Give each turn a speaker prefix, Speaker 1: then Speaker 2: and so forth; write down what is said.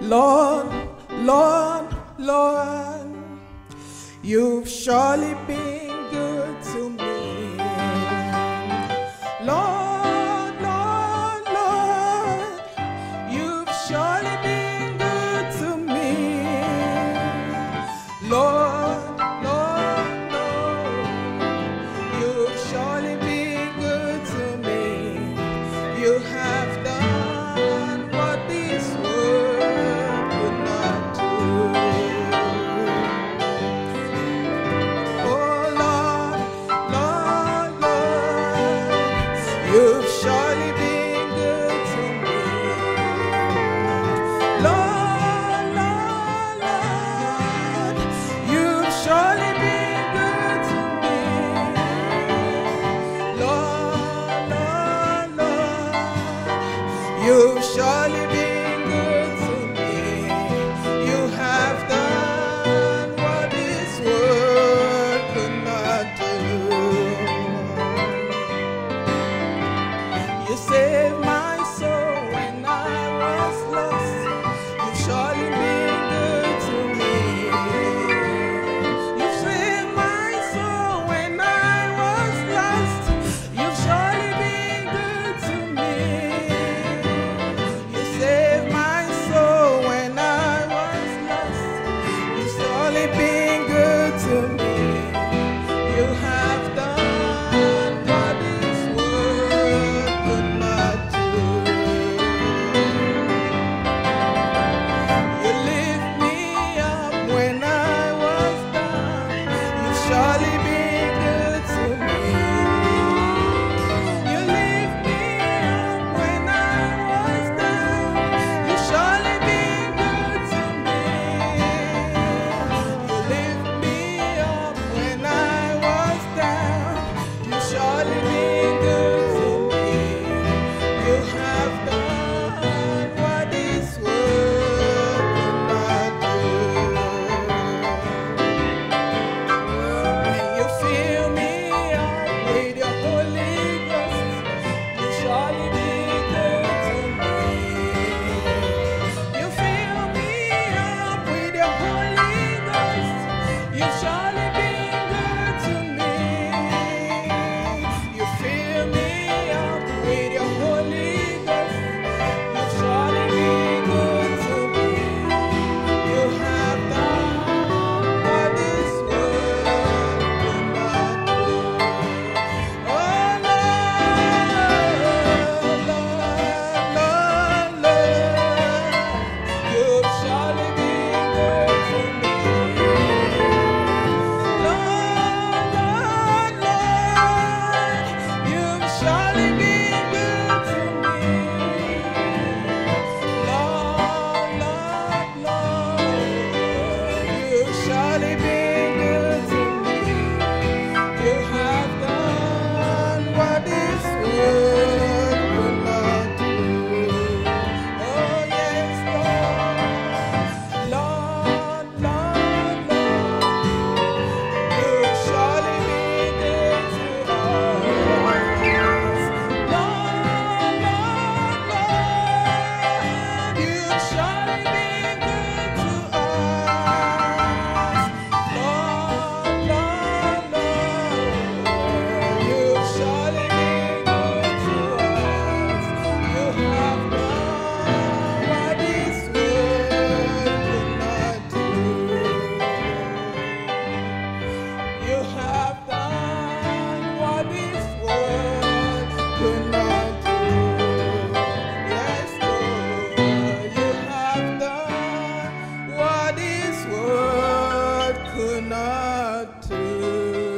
Speaker 1: Lord, Lord, Lord, you've surely been good to me. Lord, Lord, Lord, you've surely been good to me. Lord, you have to